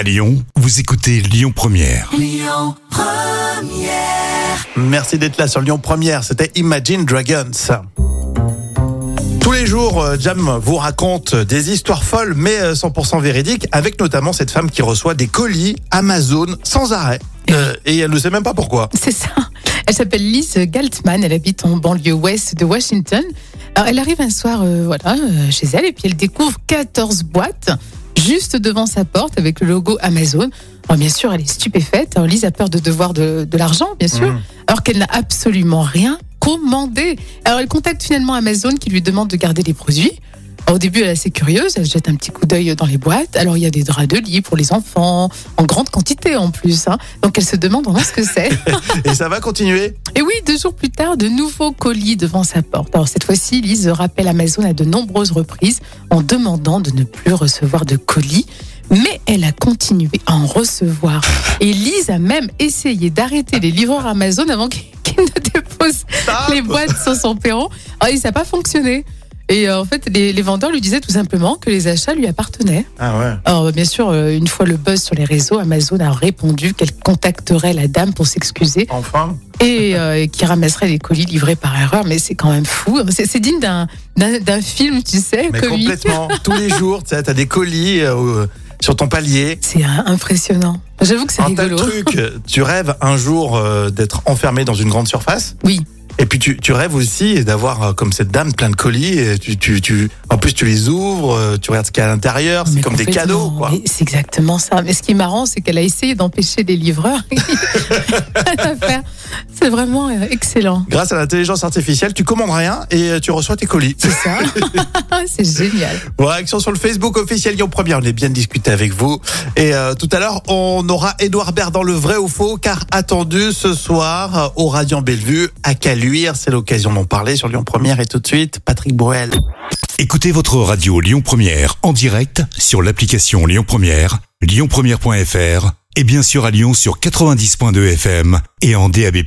À Lyon, vous écoutez Lyon Première. Merci d'être là sur Lyon Première. C'était Imagine Dragons. Tous les jours, euh, Jam vous raconte des histoires folles, mais euh, 100% véridiques, avec notamment cette femme qui reçoit des colis Amazon sans arrêt. Euh, et elle ne sait même pas pourquoi. C'est ça. Elle s'appelle Lise Galtman, elle habite en banlieue ouest de Washington. Alors elle arrive un soir euh, voilà, euh, chez elle et puis elle découvre 14 boîtes juste devant sa porte avec le logo Amazon. Alors bien sûr, elle est stupéfaite. Alors Lise a peur de devoir de, de l'argent, bien sûr, Mhm. alors qu'elle n'a absolument rien commandé. Alors elle contacte finalement Amazon qui lui demande de garder les produits. Alors, au début, elle est assez curieuse, elle jette un petit coup d'œil dans les boîtes. Alors il y a des draps de lit pour les enfants, en grande quantité en plus. hein. Donc elle se demande vraiment ce que c'est. Et ça va continuer? Et oui, deux jours plus tard, de nouveaux colis devant sa porte. Alors cette fois-ci, Lise rappelle Amazon à de nombreuses reprises en demandant de ne plus recevoir de colis. Mais elle a continué à en recevoir. Et Lise a même essayé d'arrêter les livreurs Amazon avant qu'ils qu'ils les boîtes sur son perron. Alors, ça n'a pas fonctionné. Et euh, en fait, les, les vendeurs lui disaient tout simplement que les achats lui appartenaient. Ah ouais. Alors, bien sûr, euh, une fois le buzz sur les réseaux, Amazon a répondu qu'elle contacterait la dame pour s'excuser Enfin. et euh, qui ramasserait les colis livrés par erreur. Mais c'est quand même fou. C'est digne d'un- film, tu sais, Mais comique. complètement. Tous les jours, tu t'as des colis euh, sur ton palier. C'est euh, impressionnant. J'avoue que c'est Un tel rigolo. truc, tu rêves un jour euh, d'être enfermé dans une grande surface? Oui, Et puis tu, tu rêves aussi d'avoir euh, comme cette dame plein de colis. Et tu, tu, tu, en plus, tu les ouvres, euh, tu regardes ce qu'il y a à l'intérieur. C'est comme des cadeaux, C'est exactement ça. Mais ce qui est marrant, c'est qu'elle a essayé d'empêcher les livreurs. C'est vraiment euh, excellent. Grâce à l'intelligence artificielle, tu commandes rien et tu reçois tes colis. C'est ça. c'est génial. Bon, réaction sur le Facebook officiel Lyon Première. On est bien discuté avec vous. Et euh, tout à l'heure, on aura Édouard Baird dans le vrai ou faux, car attendu ce soir au Radiant Bellevue à C'est l'occasion d'en parler sur Lyon Première. Et tout de suite, Patrick Bruel. Écoutez votre radio Lyon Première en direct sur l'application Lyon Première, lyonpremière.fr et bien sûr à Lyon sur 90.2 FM et en DAB+.